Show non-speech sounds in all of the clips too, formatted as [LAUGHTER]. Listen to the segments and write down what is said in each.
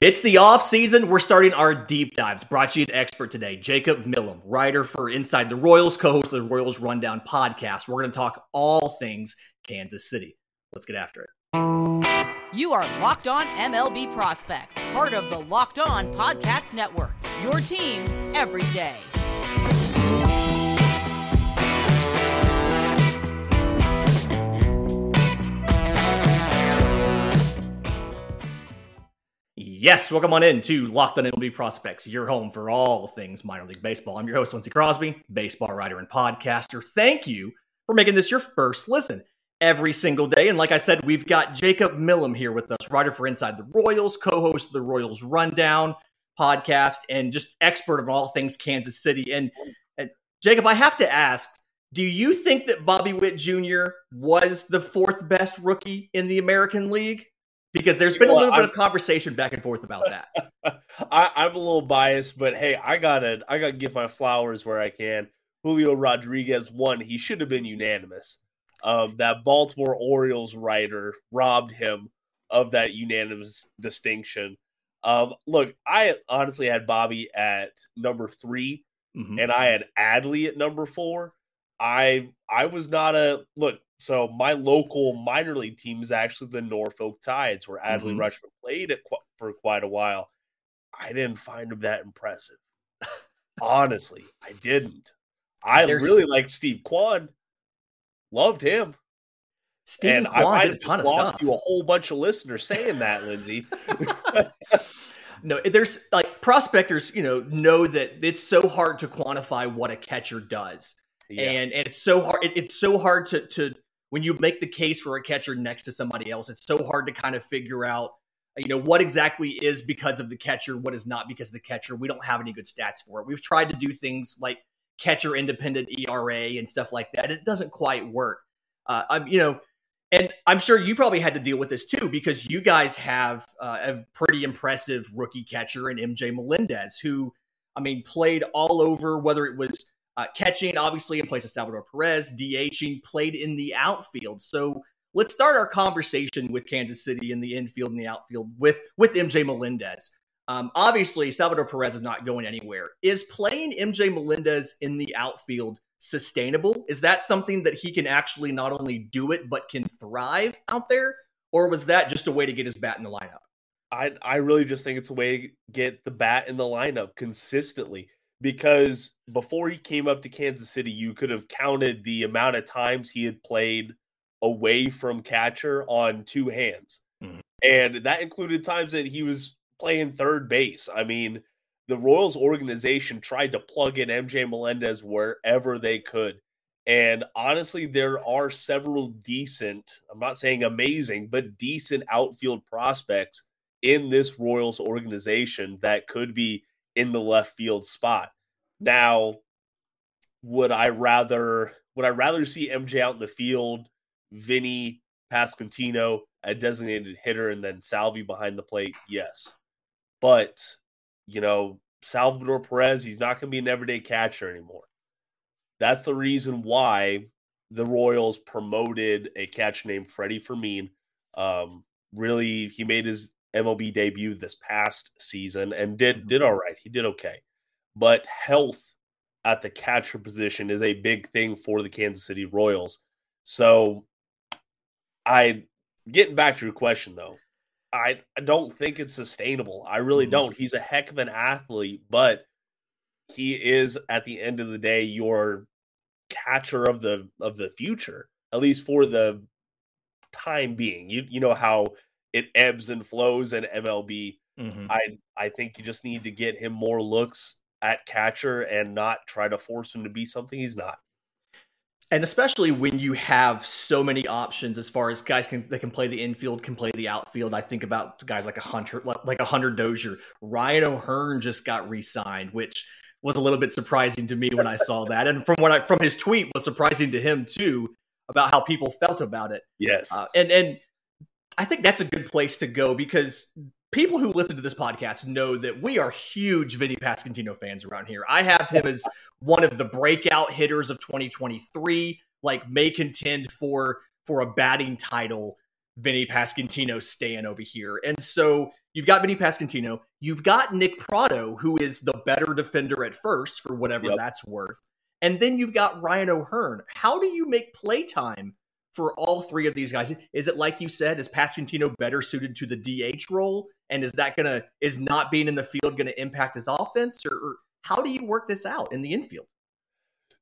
It's the off season. We're starting our deep dives. Brought to you an expert today, Jacob Milham, writer for Inside the Royals, co-host of the Royals Rundown podcast. We're going to talk all things Kansas City. Let's get after it. You are Locked On MLB Prospects, part of the Locked On Podcast Network. Your team every day. Yes, welcome on in to Locked on MLB Prospects, your home for all things minor league baseball. I'm your host, Lindsey Crosby, baseball writer and podcaster. Thank you for making this your first listen every single day. And like I said, we've got Jacob Milham here with us, writer for Inside the Royals, co-host of the Royals Rundown podcast, and just expert of all things Kansas City. And, and Jacob, I have to ask, do you think that Bobby Witt Jr. was the fourth best rookie in the American League? Because there's been a little bit of conversation back and forth about that. [LAUGHS] I, I'm a little biased, but hey, I gotta I gotta give my flowers where I can. Julio Rodriguez won. He should have been unanimous. Um, that Baltimore Orioles writer robbed him of that unanimous distinction. Um, look, I honestly had Bobby at number 3 mm-hmm. and I had Adley at number four. I I was not a look. So my local minor league team is actually the Norfolk Tides, where Adley mm-hmm. Rutschman played qu- for quite a while. I didn't find him that impressive. [LAUGHS] Honestly, I didn't. I There's... really liked Steve Kwan. Loved him. Steven Kwan I might have just lost you a whole bunch of listeners saying that, Lindsay. [LAUGHS] [LAUGHS] no, there's like prospectors, you know, know that it's so hard to quantify what a catcher does. Yeah. And, and it's so hard. It, it's so hard to, to when you make the case for a catcher next to somebody else, it's so hard to kind of figure out, you know, what exactly is because of the catcher, what is not because of the catcher. We don't have any good stats for it. We've tried to do things like catcher independent ERA and stuff like that. It doesn't quite work. Uh, I'm, you know, and I'm sure you probably had to deal with this too because you guys have uh, a pretty impressive rookie catcher in MJ Melendez, who, I mean, played all over, whether it was uh, catching, obviously, in place of Salvador Perez, DHing, played in the outfield. So let's start our conversation with Kansas City in the infield and the outfield with, with MJ Melendez. Um, obviously, Salvador Perez is not going anywhere. Is playing MJ Melendez in the outfield sustainable? Is that something that he can actually not only do it, but can thrive out there? Or was that just a way to get his bat in the lineup? I, I really just think it's a way to get the bat in the lineup consistently because before he came up to Kansas City, you could have counted the amount of times he had played away from catcher on two hands. Mm-hmm. And that included times that he was playing third base. I mean, the Royals organization tried to plug in MJ Melendez wherever they could. And honestly, there are several decent, I'm not saying amazing, but decent outfield prospects in this Royals organization that could be in the left field spot. Now, would I rather would I rather see MJ out in the field, Vinny Pasquantino, a designated hitter, and then Salvi behind the plate? Yes. But, you know, Salvador Perez, he's not going to be an everyday catcher anymore. That's the reason why the Royals promoted a catcher named Freddie Fermin. Um, really, he made his MLB debut this past season and did mm-hmm. did all right. He did okay, but health at the catcher position is a big thing for the Kansas City Royals. So, I getting back to your question though, I, I don't think it's sustainable. I really mm-hmm. don't. He's a heck of an athlete, but he is at the end of the day your catcher of the of the future, at least for the time being. You you know how it ebbs and flows in MLB. Mm-hmm. I I think you just need to get him more looks at catcher and not try to force him to be something he's not. And especially when you have so many options as far as guys can that can play the infield, can play the outfield. I think about guys like a Hunter, like a Hunter Dozier. Ryan O'Hearn just got re-signed, which was a little bit surprising to me when I saw that. And from what I from his tweet was surprising to him too about how people felt about it. Yes. Uh, and and I think that's a good place to go because people who listen to this podcast know that we are huge Vinny Pasquantino fans around here. I have him as one of the breakout hitters of 2023, like may contend for for a batting title. Vinny Pasquantino staying over here. And so you've got Vinny Pasquantino, you've got Nick Pratto, who is the better defender at first for whatever yep. that's worth, and then you've got Ryan O'Hearn. How do you make playtime for all three of these guys? Is it like you said, is Pasquantino better suited to the DH role? And is that gonna is not being in the field gonna impact his offense? Or, or how do you work this out in the infield?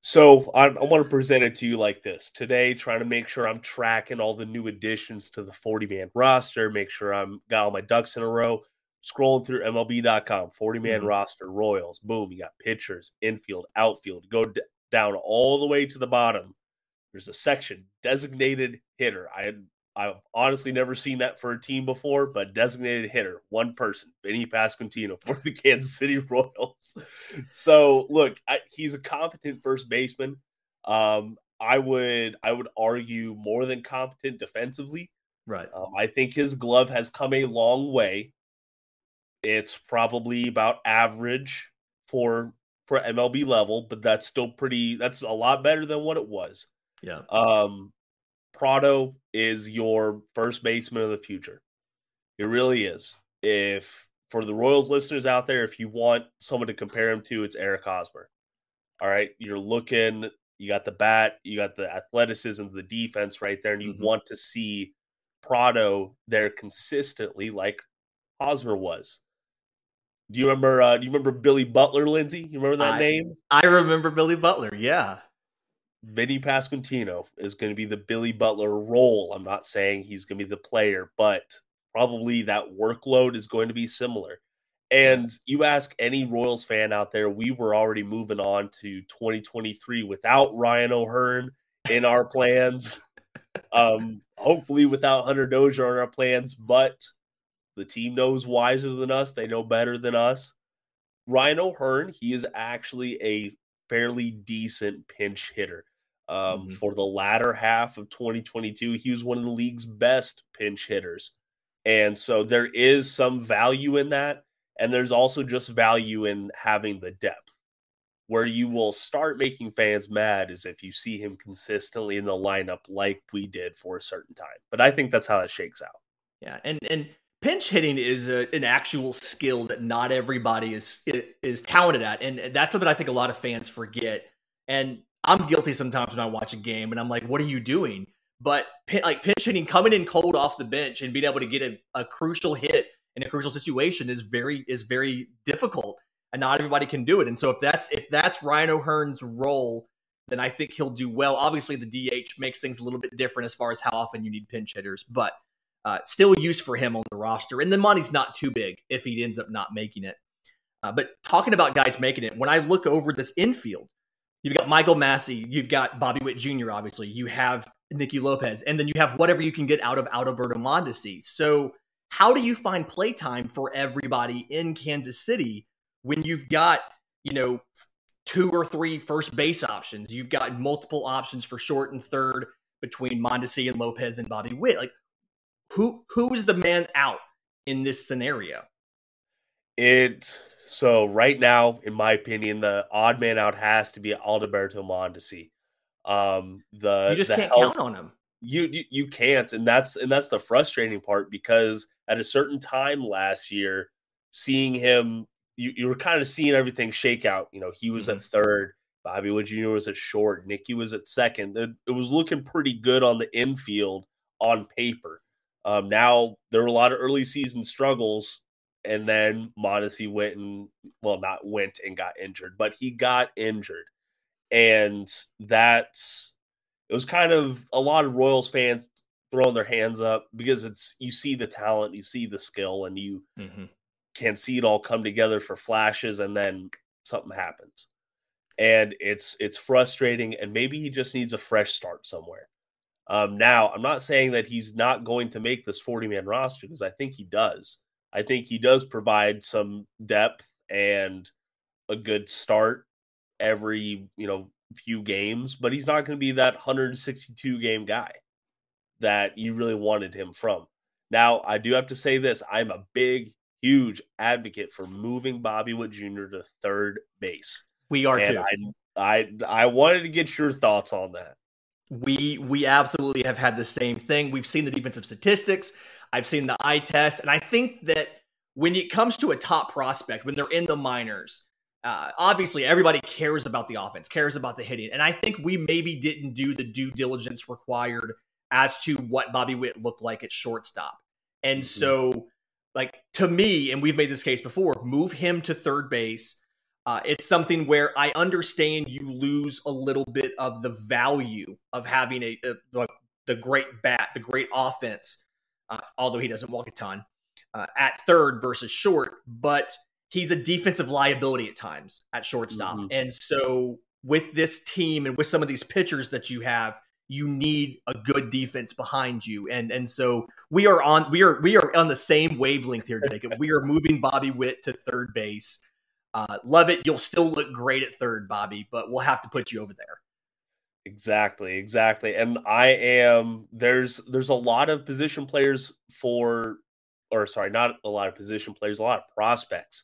So I, I, want to present it to you like this today, trying to make sure I'm tracking all the new additions to the 40 man roster, make sure I'm got all my ducks in a row. Scrolling through MLB.com, 40 man mm-hmm. roster, Royals, boom, you got pitchers, infield, outfield, go d- down all the way to the bottom. There's a section designated hitter. I I've honestly never seen that for a team before, but designated hitter, one person, Vinny Pasquantino [LAUGHS] for the Kansas City Royals. so look, I, he's a competent first baseman. Um, I would I would argue more than competent defensively. Right. Um, I think his glove has come a long way. It's probably about average for for MLB level, but that's still pretty. That's a lot better than what it was. Yeah. Um, Pratto is your first baseman of the future. It really is. If for the Royals listeners out there, if you want someone to compare him to, it's Eric Hosmer. All right, you're looking. You got the bat, you got the athleticism, the defense right there, and you mm-hmm. want to see Pratto there consistently, like Hosmer was. Do you remember? Uh, do you remember Billy Butler, Lindsay? You remember that I, name? I remember Billy Butler. Yeah, Vinny Pasquantino is going to be the Billy Butler role. I'm not saying he's going to be the player, but probably that workload is going to be similar. And you ask any Royals fan out there, we were already moving on to 2023 without Ryan O'Hearn in our [LAUGHS] plans. um, hopefully without Hunter Dozier in our plans, but the team knows wiser than us. They know better than us. Ryan O'Hearn, he is actually a fairly decent pinch hitter. Um, mm-hmm. For the latter half of 2022, he was one of the league's best pinch hitters. And so there is some value in that. And there's also just value in having the depth. Where you will start making fans mad is if you see him consistently in the lineup like we did for a certain time. But I think that's how it shakes out. Yeah. And, and, pinch hitting is a, an actual skill that not everybody is is talented at, and that's something I think a lot of fans forget. And I'm guilty sometimes when I watch a game, and I'm like, "What are you doing?" But like pinch hitting, coming in cold off the bench and being able to get a, a crucial hit in a crucial situation is very is very difficult, and not everybody can do it. And so if that's if that's Ryan O'Hearn's role, then I think he'll do well. Obviously, the DH makes things a little bit different as far as how often you need pinch hitters, but uh, still use for him on the roster. And the money's not too big if he ends up not making it. Uh, but talking about guys making it, when I look over this infield, you've got Michael Massey, you've got Bobby Witt Jr., obviously, you have Nicky Lopez, and then you have whatever you can get out of Adalberto Mondesi. So, how do you find playtime for everybody in Kansas City when you've got, you know, two or three first base options? You've got multiple options for short and third between Mondesi and Lopez and Bobby Witt. Like, who who is the man out in this scenario? It so right now, in my opinion, the odd man out has to be Adalberto Mondesi. Um, the you just the can't health, count on him. You, you you can't, and that's and that's the frustrating part because at a certain time last year, seeing him, you, you were kind of seeing everything shake out. You know, he was mm-hmm. at third, Bobby Witt Jr. was at short, Nicky was at second. It, it was looking pretty good on the infield on paper. Um, now there were a lot of early season struggles, and then Mondesi went and well, not went and got injured, but he got injured, and that's it was kind of a lot of Royals fans throwing their hands up because it's you see the talent, you see the skill, and you mm-hmm. can see it all come together for flashes, and then something happens, and it's it's frustrating, and maybe he just needs a fresh start somewhere. Um, now, I'm not saying that he's not going to make this 40 man roster because I think he does. I think he does provide some depth and a good start every, you know, few games, but he's not going to be that 162 game guy that you really wanted him from. Now, I do have to say this I'm a big, huge advocate for moving Bobby Witt Jr. to third base. We are and too. I, I, I wanted to get your thoughts on that we we absolutely have had the same thing. We've seen the defensive statistics. I've seen the eye test, and I think that when it comes to a top prospect, when they're in the minors, uh, obviously everybody cares about the offense, cares about the hitting. And I think we maybe didn't do the due diligence required as to what Bobby Witt looked like at shortstop. And mm-hmm. so, like, to me, and we've made this case before, move him to third base. Uh, it's something where I understand you lose a little bit of the value of having a, a the great bat, the great offense, uh, although he doesn't walk a ton uh, at third versus short, but he's a defensive liability at times at shortstop. Mm-hmm. And so with this team and with some of these pitchers that you have, you need a good defense behind you. And and so we are on we are we are on the same wavelength here, Jacob. we are moving Bobby Witt to third base. Uh, love it. You'll still look great at third, Bobby, but we'll have to put you over there. Exactly, exactly. And I am there's there's a lot of position players for or sorry, not a lot of position players, a lot of prospects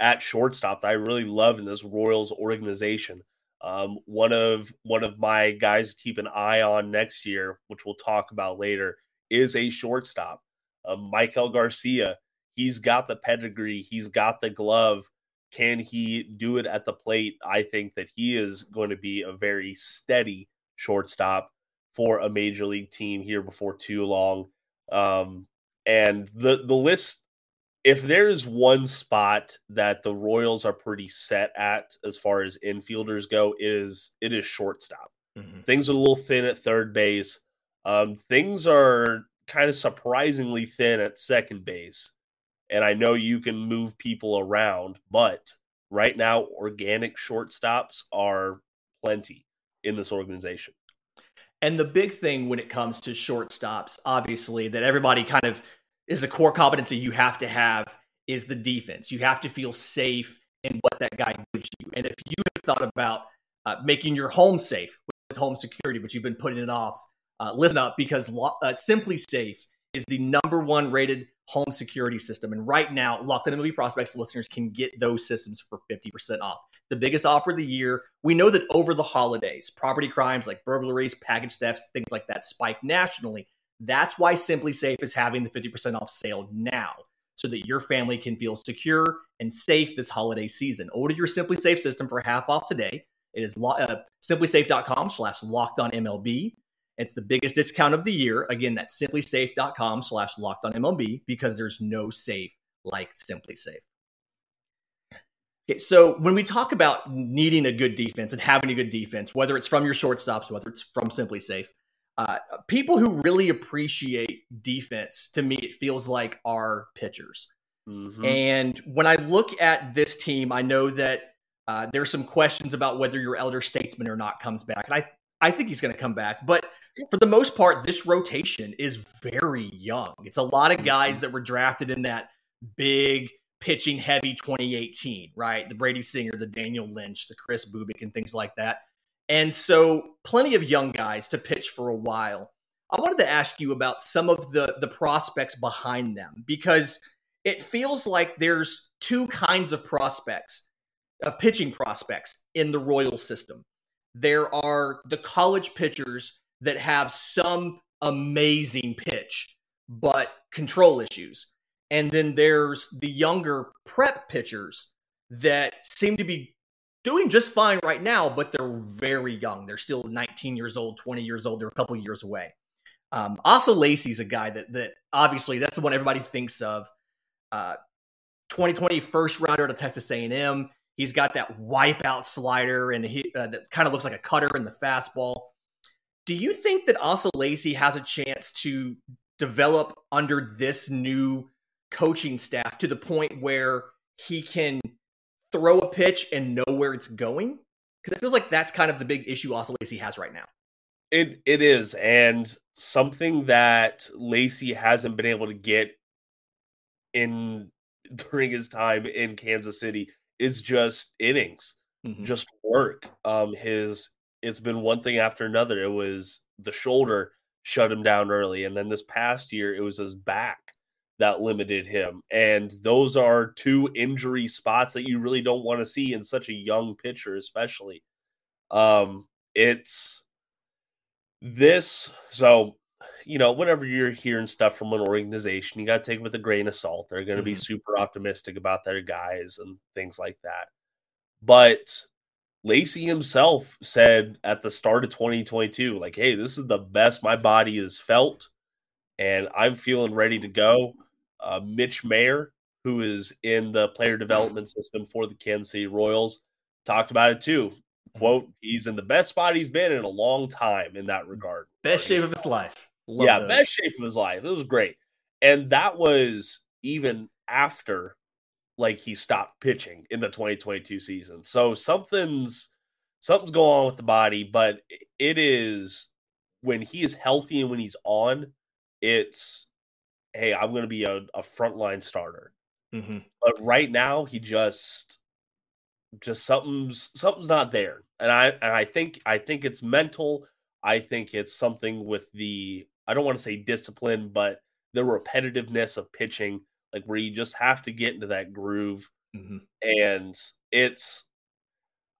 at shortstop that I really love in this Royals organization. Um, one of one of my guys to keep an eye on next year, which we'll talk about later, is a shortstop, uh, Maikel Garcia. He's got the pedigree, he's got the glove. Can he do it at the plate? I think that he is going to be a very steady shortstop for a major league team here before too long. Um, and the the list, if there is one spot that the Royals are pretty set at as far as infielders go, is it is shortstop. Mm-hmm. Things are a little thin at third base. Um, things are kind of surprisingly thin at second base. And I know you can move people around, but right now, organic shortstops are plenty in this organization. And the big thing when it comes to shortstops, obviously, that everybody kind of is a core competency you have to have is the defense. You have to feel safe in what that guy gives you. And if you have thought about uh, making your home safe with home security, but you've been putting it off, uh, listen up because uh, SimpliSafe is the number one rated home security system. And right now, Locked on MLB Prospects listeners can get those systems for 50% off. The biggest offer of the year. We know that over the holidays, property crimes like burglaries, package thefts, things like that spike nationally. That's why SimpliSafe is having the 50% off sale now so that your family can feel secure and safe this holiday season. Order your SimpliSafe system for half off today. It is uh, simplisafe.com slash locked on MLB. It's the biggest discount of the year. Again, that's simplisafe.com slash locked on MLB because there's no safe like SimpliSafe. Okay, so when we talk about needing a good defense and having a good defense, whether it's from your shortstops, whether it's from SimpliSafe, uh, people who really appreciate defense, to me, it feels like are pitchers. Mm-hmm. And when I look at this team, I know that uh, there's some questions about whether your elder statesman or not comes back, and I I think he's going to come back. But for the most part, this rotation is very young. It's a lot of guys that were drafted in that big pitching heavy 2018, right? The Brady Singer, the Daniel Lynch, the Chris Bubic, and things like that. And so, plenty of young guys to pitch for a while. I wanted to ask you about some of the the prospects behind them because it feels like there's two kinds of prospects, of pitching prospects in the Royal system. There are the college pitchers that have some amazing pitch, but control issues. And then there's the younger prep pitchers that seem to be doing just fine right now, but they're very young. They're still 19 years old, 20 years old. They're a couple years away. Um, Asa Lacy's a guy that that obviously that's the one everybody thinks of. Uh, 2020 first rounder to Texas A&M. He's got that wipeout slider and he uh, that kind of looks like a cutter in the fastball. Do you think that Asa Lacy has a chance to develop under this new coaching staff to the point where he can throw a pitch and know where it's going? Because it feels like that's kind of the big issue Asa Lacy has right now. It it is, and something that Lacy hasn't been able to get in [LAUGHS] during his time in Kansas City is just innings, mm-hmm. just work. Um, his it's been one thing after another. It was the shoulder shut him down early, and then this past year it was his back that limited him. And those are two injury spots that you really don't want to see in such a young pitcher, especially. Um, it's this. So you know, whenever you're hearing stuff from an organization, you got to take it with a grain of salt. They're going to mm-hmm. be super optimistic about their guys and things like that. But Lacy himself said at the start of 2022, like, hey, this is the best my body has felt, and I'm feeling ready to go. Uh, Mitch Maier, who is in the player development system for the Kansas City Royals, talked about it too. Quote, he's in the best spot he's been in a long time in that regard. Best shape of his life. Love yeah, those. best shape of his life. It was great. And that was even after like he stopped pitching in the 2022 season. So something's something's going on with the body, but it is when he is healthy and when he's on, it's hey, I'm going to be a, a frontline starter. Mm-hmm. But right now, he just just something's something's not there, and I and I think I think it's mental. I think it's something with the I don't want to say discipline, but the repetitiveness of pitching, like where you just have to get into that groove, mm-hmm. and it's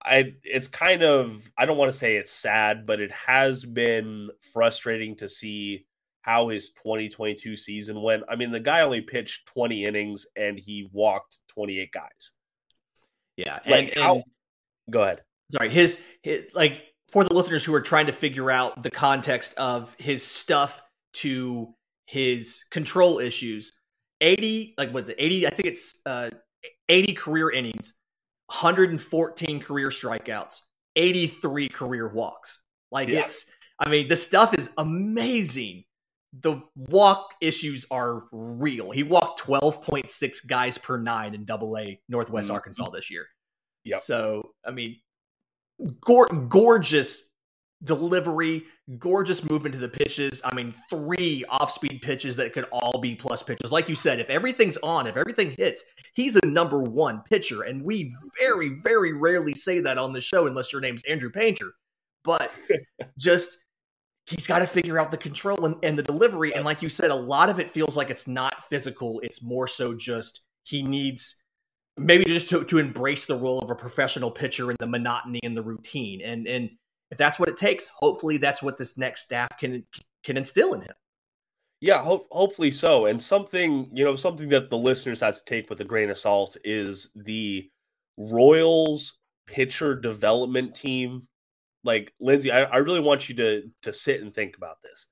I it's kind of I don't want to say it's sad, but it has been frustrating to see how his 2022 season went. I mean, the guy only pitched 20 innings and he walked 28 guys. Yeah, like and, how? And, go ahead. Sorry, his, his like for the listeners who are trying to figure out the context of his stuff to his control issues. 80 like what the 80 I think it's uh 80 career innings, 114 career strikeouts, 83 career walks. Like yeah. it's I mean, the stuff is amazing the walk issues are real. He walked 12.6 guys per nine in double A Northwest mm-hmm. Arkansas this year. Yeah. So, I mean, gor- gorgeous delivery, gorgeous movement to the pitches. I mean, three off speed pitches that could all be plus pitches. Like you said, if everything's on, if everything hits, he's a number one pitcher. And we very, very rarely say that on the show unless your name's Andrew Painter. But [LAUGHS] just he's got to figure out the control and, and, the delivery. And like you said, a lot of it feels like it's not physical. It's more so just he needs maybe just to, to embrace the role of a professional pitcher and the monotony and the routine. And and if that's what it takes, hopefully that's what this next staff can can instill in him. Yeah, ho- hopefully so. And something, you know, something that the listeners have to take with a grain of salt is the Royals pitcher development team like Lindsay, I, I really want you to to sit and think about this.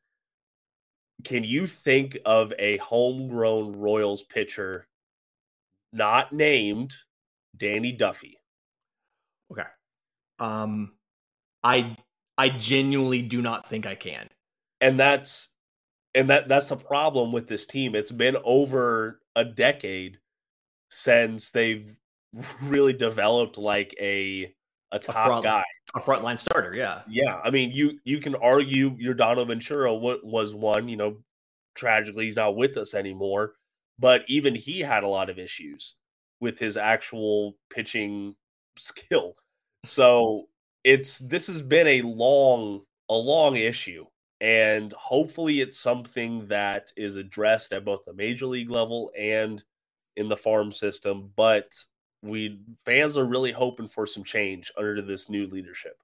Can you think of a homegrown Royals pitcher not named Danny Duffy? Okay. Um I I genuinely do not think I can. And that's and that that's the problem with this team. It's been over a decade since they've [LAUGHS] really developed like a a top a front, guy, a frontline starter. Yeah, yeah. I mean, you you can argue Yordano Ventura was one. You know, tragically he's not with us anymore, but even he had a lot of issues with his actual pitching skill. So it's this has been a long a long issue and hopefully it's something that is addressed at both the major league level and in the farm system but we fans are really hoping for some change under this new leadership.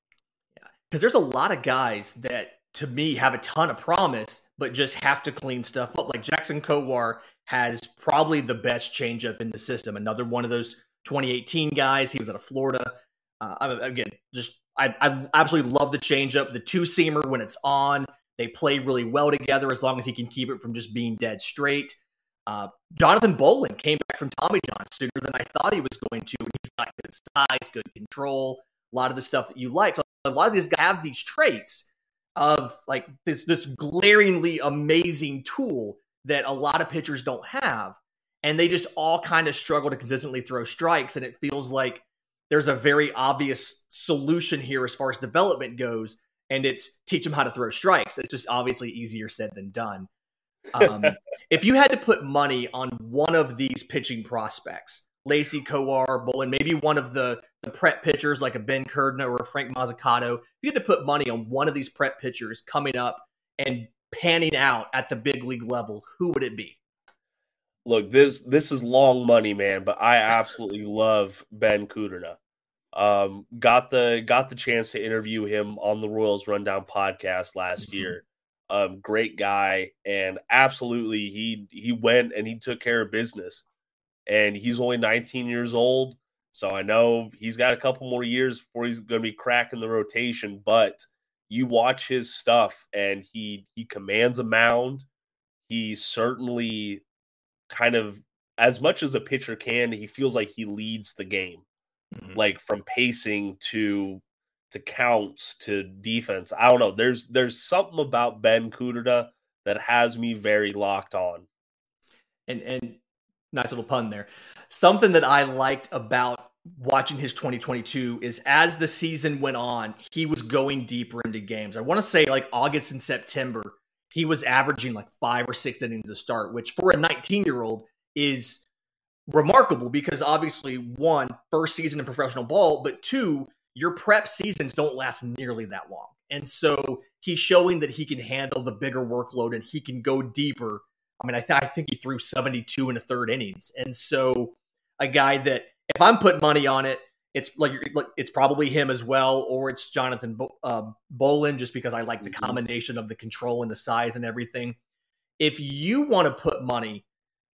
Yeah, because there's a lot of guys that to me have a ton of promise, but just have to clean stuff up. Like Jackson Kowar has probably the best changeup in the system. Another one of those 2018 guys. He was out of Florida. Uh, again, just I, I absolutely love the changeup. The two seamer when it's on, they play really well together as long as he can keep it from just being dead straight. Uh, Jonathan Bowlan came back from Tommy John sooner than I thought he was going to. He's got good size, good control, a lot of the stuff that you like. So a lot of these guys have these traits of like this this glaringly amazing tool that a lot of pitchers don't have, and they just all kind of struggle to consistently throw strikes. And it feels like there's a very obvious solution here as far as development goes, and it's teach them how to throw strikes. It's just obviously easier said than done. Um, [LAUGHS] if you had to put money on one of these pitching prospects, Lacy Kowar, Bowlan, maybe one of the, the prep pitchers like a Ben Kudrna or a Frank Mazzucato, if you had to put money on one of these prep pitchers coming up and panning out at the big league level, who would it be? Look, this this is long money, man, but I absolutely love Ben Kudrna. Um, got the got the chance to interview him on the Royals Rundown podcast last mm-hmm. year. um, great guy, and absolutely he he went and he took care of business. And he's only 19 years old, so I know he's got a couple more years before he's going to be cracking the rotation. But you watch his stuff, and he he commands a mound. He certainly kind of as much as a pitcher can, he feels like he leads the game, mm-hmm. like from pacing to to counts to defense. I don't know. There's there's something about Ben Kudrna that has me very locked on. And and nice little pun there. Something that I liked about watching his 2022 is as the season went on, he was going deeper into games. I want to say like August and September, he was averaging like five or six innings a start, which for a 19 year old is remarkable because obviously one first season in professional ball, but two your prep seasons don't last nearly that long. And so he's showing that he can handle the bigger workload and he can go deeper. I mean, I, th- I think he threw 72 in a third innings. And so a guy that, if I'm putting money on it, it's like it's probably him as well, or it's Jonathan Bo- uh, Bowlan, just because I like the mm-hmm. combination of the control and the size and everything. If you want to put money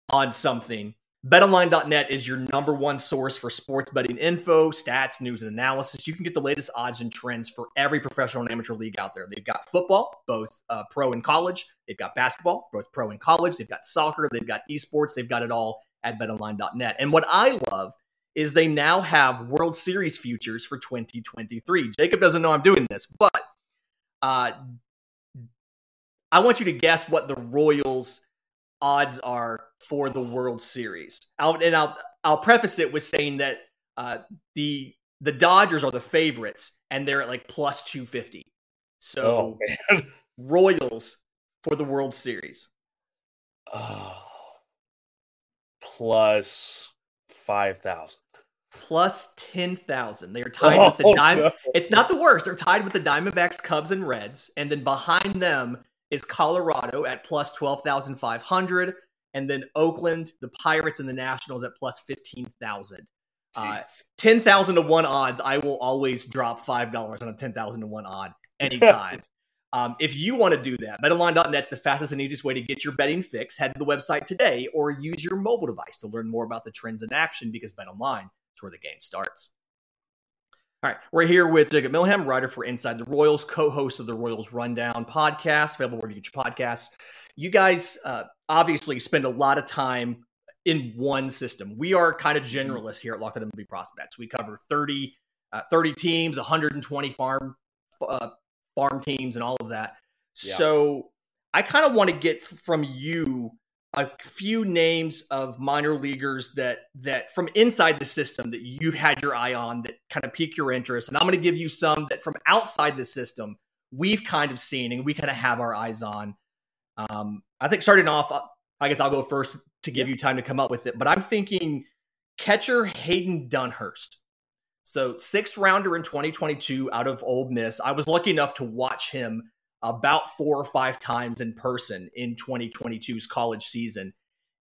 on something, BetOnline.net is your number one source for sports betting info, stats, news, and analysis. You can get the latest odds and trends for every professional and amateur league out there. They've got football, both uh, pro and college. They've got basketball, both pro and college. They've got soccer. They've got esports. They've got it all at BetOnline.net. And what I love is they now have World Series futures for 2023. Jacob doesn't know I'm doing this, but uh, I want you to guess what the Royals odds are for the World Series. I'll, and I'll I'll preface it with saying that uh, the the Dodgers are the favorites, and they're at like plus two fifty. So oh, [LAUGHS] Royals for the World Series. Oh, [SIGHS] plus five thousand. Plus ten thousand. They are tied oh, with the [LAUGHS] Diamond. No. It's not the worst. They're tied with the Diamondbacks, Cubs, and Reds, and then behind them is Colorado at plus 12,500. And then Oakland, the Pirates, and the Nationals at plus 15,000. Uh, 10,000 to 1 odds. I will always drop $5 on a 10,000 to 1 odd anytime. [LAUGHS] um, if you want to do that, betonline.net is the fastest and easiest way to get your betting fix. Head to the website today or use your mobile device to learn more about the trends in action because BetOnline is where the game starts. All right, we're here with Jacob Milham, writer for Inside the Royals, co-host of the Royals Rundown podcast, available where you get your podcasts. You guys uh, obviously spend a lot of time in one system. We are kind of mm-hmm. generalists here at Locked On MLB Prospects. We cover 30, uh, 30 teams, 120 farm uh, farm teams, and all of that. Yeah. So I kind of want to get from you a few names of minor leaguers that that from inside the system that you've had your eye on that kind of pique your interest. And i'm going to give you some that from outside the system we've kind of seen and we kind of have our eyes on. Um, i think starting off uh, i guess i'll go first to give you time to come up with it but i'm thinking catcher hayden dunhurst. So sixth rounder in 2022 out of Ole Miss. I was lucky enough to watch him about four or five times in person in 2022's college season.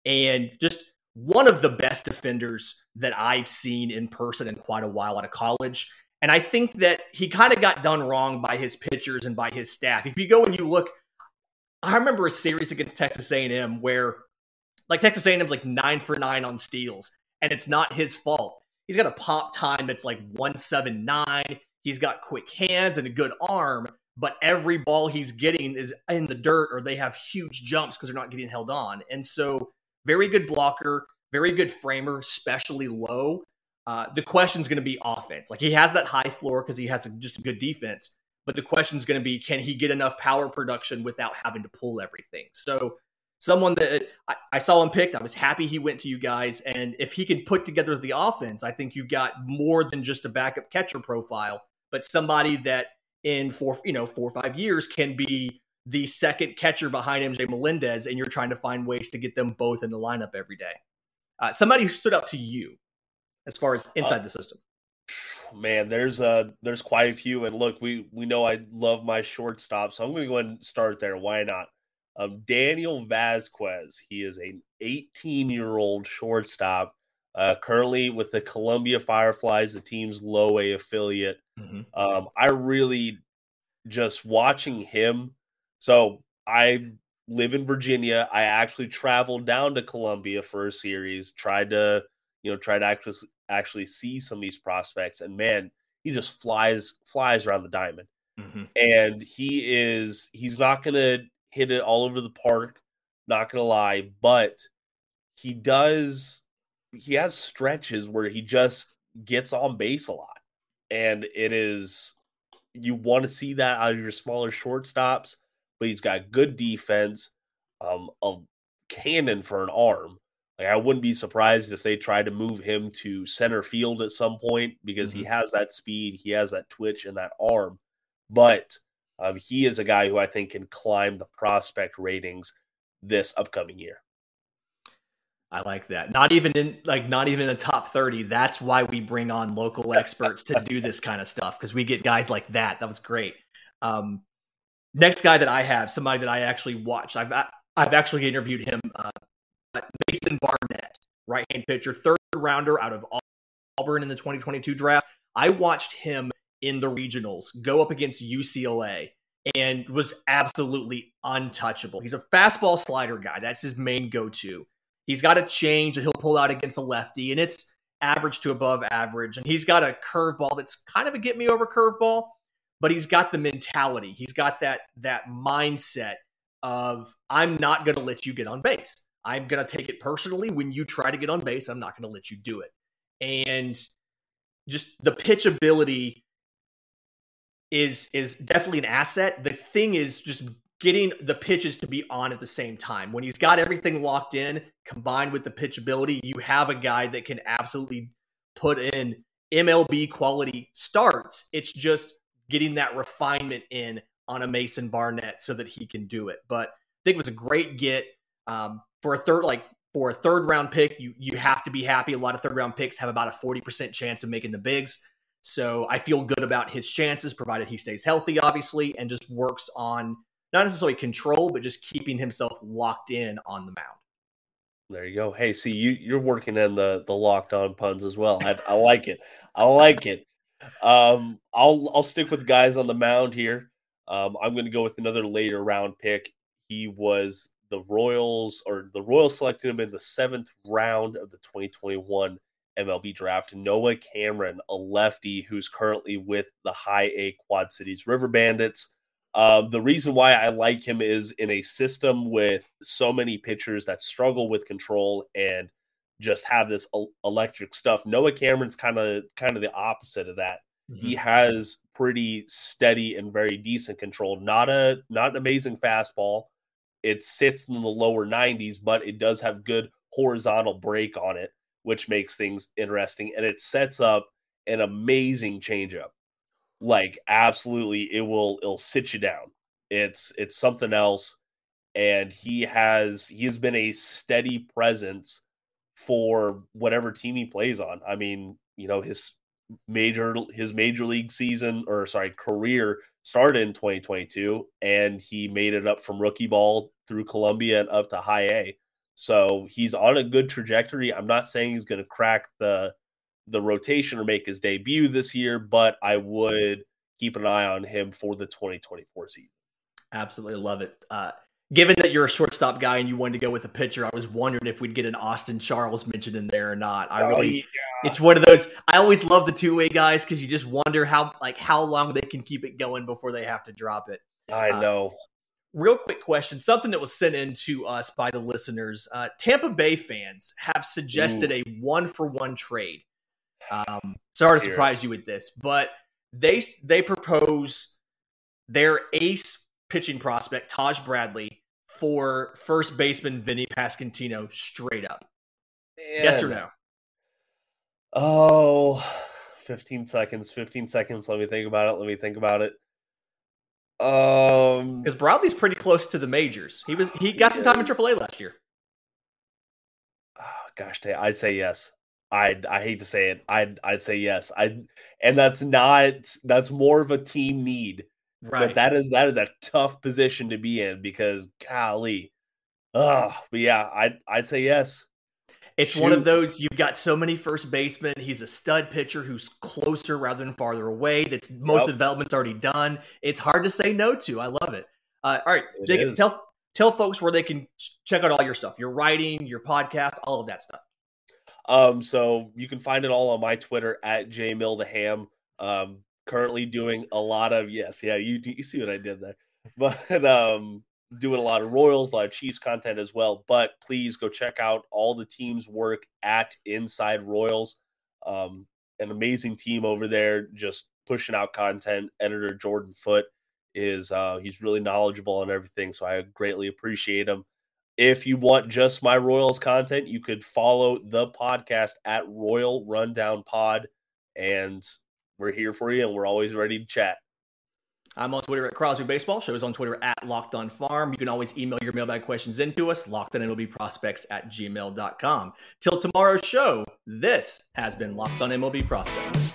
And just one of the best defenders that I've seen in person in quite a while out of college. And I think that he kind of got done wrong by his pitchers and by his staff. If you go and you look, I remember a series against Texas A&M where like Texas A&M's like 9 for 9 on steals and it's not his fault. He's got a pop time that's like 179. He's got quick hands and a good arm, but every ball he's getting is in the dirt or they have huge jumps because they're not getting held on. And so, very good blocker, very good framer, especially low. Uh, the question is going to be offense. Like he has that high floor because he has a, just a good defense, but the question is going to be can he get enough power production without having to pull everything? So, someone that I, I saw him picked, I was happy he went to you guys. And if he can put together the offense, I think you've got more than just a backup catcher profile, but somebody that in four, you know, four or five years can be the second catcher behind MJ Melendez, and you're trying to find ways to get them both in the lineup every day. Uh, somebody who stood out to you as far as inside uh, the system. Man, there's uh there's quite a few, and look, we we know I love my shortstop, so I'm going to go ahead and start there. Why not? Um, Daniel Vazquez, he is an 18 year old shortstop, uh, currently with the Columbia Fireflies, the team's low A affiliate. Mm-hmm. Um, I really just watching him. So I live in Virginia. I actually traveled down to Columbia for a series, tried to, you know, try to actually actually see some of these prospects, and man, he just flies flies around the diamond. Mm-hmm. And he is he's not gonna hit it all over the park, not gonna lie, but he does he has stretches where he just gets on base a lot. And it is you want to see that out of your smaller shortstops, but he's got good defense, um, a cannon for an arm. Like I wouldn't be surprised if they try to move him to center field at some point because mm-hmm. he has that speed, he has that twitch and that arm. But um, he is a guy who I think can climb the prospect ratings this upcoming year. I like that. Not even in like not even in the top 30. That's why we bring on local experts to do this kind of stuff because we get guys like that. That was great. Um, next guy that I have, somebody that I actually watched. I've I've actually interviewed him. Uh, Mason Barnett, right hand pitcher, third rounder out of Auburn in the 2022 draft. I watched him in the regionals go up against UCLA and was absolutely untouchable. He's a fastball slider guy. That's his main go to. He's got a change that he'll pull out against a lefty, and it's average to above average. And he's got a curveball that's kind of a get me over curveball, but he's got the mentality. He's got that that mindset of I'm not going to let you get on base. I'm going to take it personally when you try to get on base. I'm not going to let you do it. And just the pitch ability is is definitely an asset. The thing is just getting the pitches to be on at the same time. When he's got everything locked in, combined with the pitchability, you have a guy that can absolutely put in MLB quality starts. It's just getting that refinement in on a Mason Barnett so that he can do it. But I think it was a great get um, for a third, like for a third round pick. You you have to be happy. A lot of third round picks have about a forty percent chance of making the bigs. So I feel good about his chances, provided he stays healthy, obviously, and just works on not necessarily control, but just keeping himself locked in on the mound. There you go. Hey, see you you're working in the the locked on puns as well. I, I like it. I like it. Um, I'll I'll stick with guys on the mound here. Um, I'm going to go with another later round pick. He was the Royals, or the Royals selected him in the seventh round of the 2021 MLB draft. Noah Cameron, a lefty who's currently with the High A Quad Cities River Bandits. Uh, the reason why I like him is in a system with so many pitchers that struggle with control and just have this electric stuff. Noah Cameron's kind of kind of the opposite of that. Mm-hmm. He has pretty steady and very decent control. Not a not an amazing fastball. It sits in the lower 90s, but it does have good horizontal break on it, which makes things interesting. And it sets up an amazing changeup like absolutely it will it'll sit you down. It's it's something else and he has he has been a steady presence for whatever team he plays on. I mean you know his major his major league season or sorry career started in 2022 and he made it up from rookie ball through columbia and up to high a. So he's on a good trajectory. I'm not saying he's going to crack the the rotation or make his debut this year, but I would keep an eye on him for the 2024 season. Absolutely love it. Uh, given that you're a shortstop guy and you wanted to go with a pitcher, I was wondering if we'd get an Austin Charles mentioned in there or not. I really, yeah. it's one of those. I always love the two way guys because you just wonder how like how long they can keep it going before they have to drop it. I uh, know. Real quick question, something that was sent in to us by the listeners. Uh, Tampa Bay fans have suggested Ooh. a one for one trade um, sorry to surprise you with this, but they they propose their ace pitching prospect Taj Bradley for first baseman Vinny Pasquantino straight up. Man. Yes or no? Oh, 15 seconds. 15 seconds. Let me think about it. Let me think about it. Um, because Bradley's pretty close to the majors. He was he got some time in AAA last year. Oh, gosh, I'd say yes. I I hate to say it. I'd I'd say yes. I and that's not that's more of a team need. Right. But that is that is a tough position to be in because golly. Oh, but yeah, I'd I'd say yes. It's Shoot. one of those you've got so many first basemen. He's a stud pitcher who's closer rather than farther away. That's most yep. development's already done. It's hard to say no to. I love it. Uh, all right, It Jacob, is. tell tell folks where they can ch- check out all your stuff, your writing, your podcast, all of that stuff. Um, so you can find it all on my Twitter at jmilltheham. Um, currently doing a lot of yes, yeah, you you see what I did there, [LAUGHS] but um, doing a lot of Royals, a lot of Chiefs content as well. But please go check out all the team's work at Inside Royals. Um, an amazing team over there, just pushing out content. Editor Jordan Foot is uh, he's really knowledgeable on everything, so I greatly appreciate him. If you want just my Royals content, you could follow the podcast at Royal Rundown Pod, and we're here for you, and we're always ready to chat. I'm on Twitter at Crosby Baseball. Shows on Twitter at Locked On Farm. You can always email your mailbag questions into us, locked on MLB prospects at gmail.com. Till tomorrow's show, this has been Locked on MLB Prospects.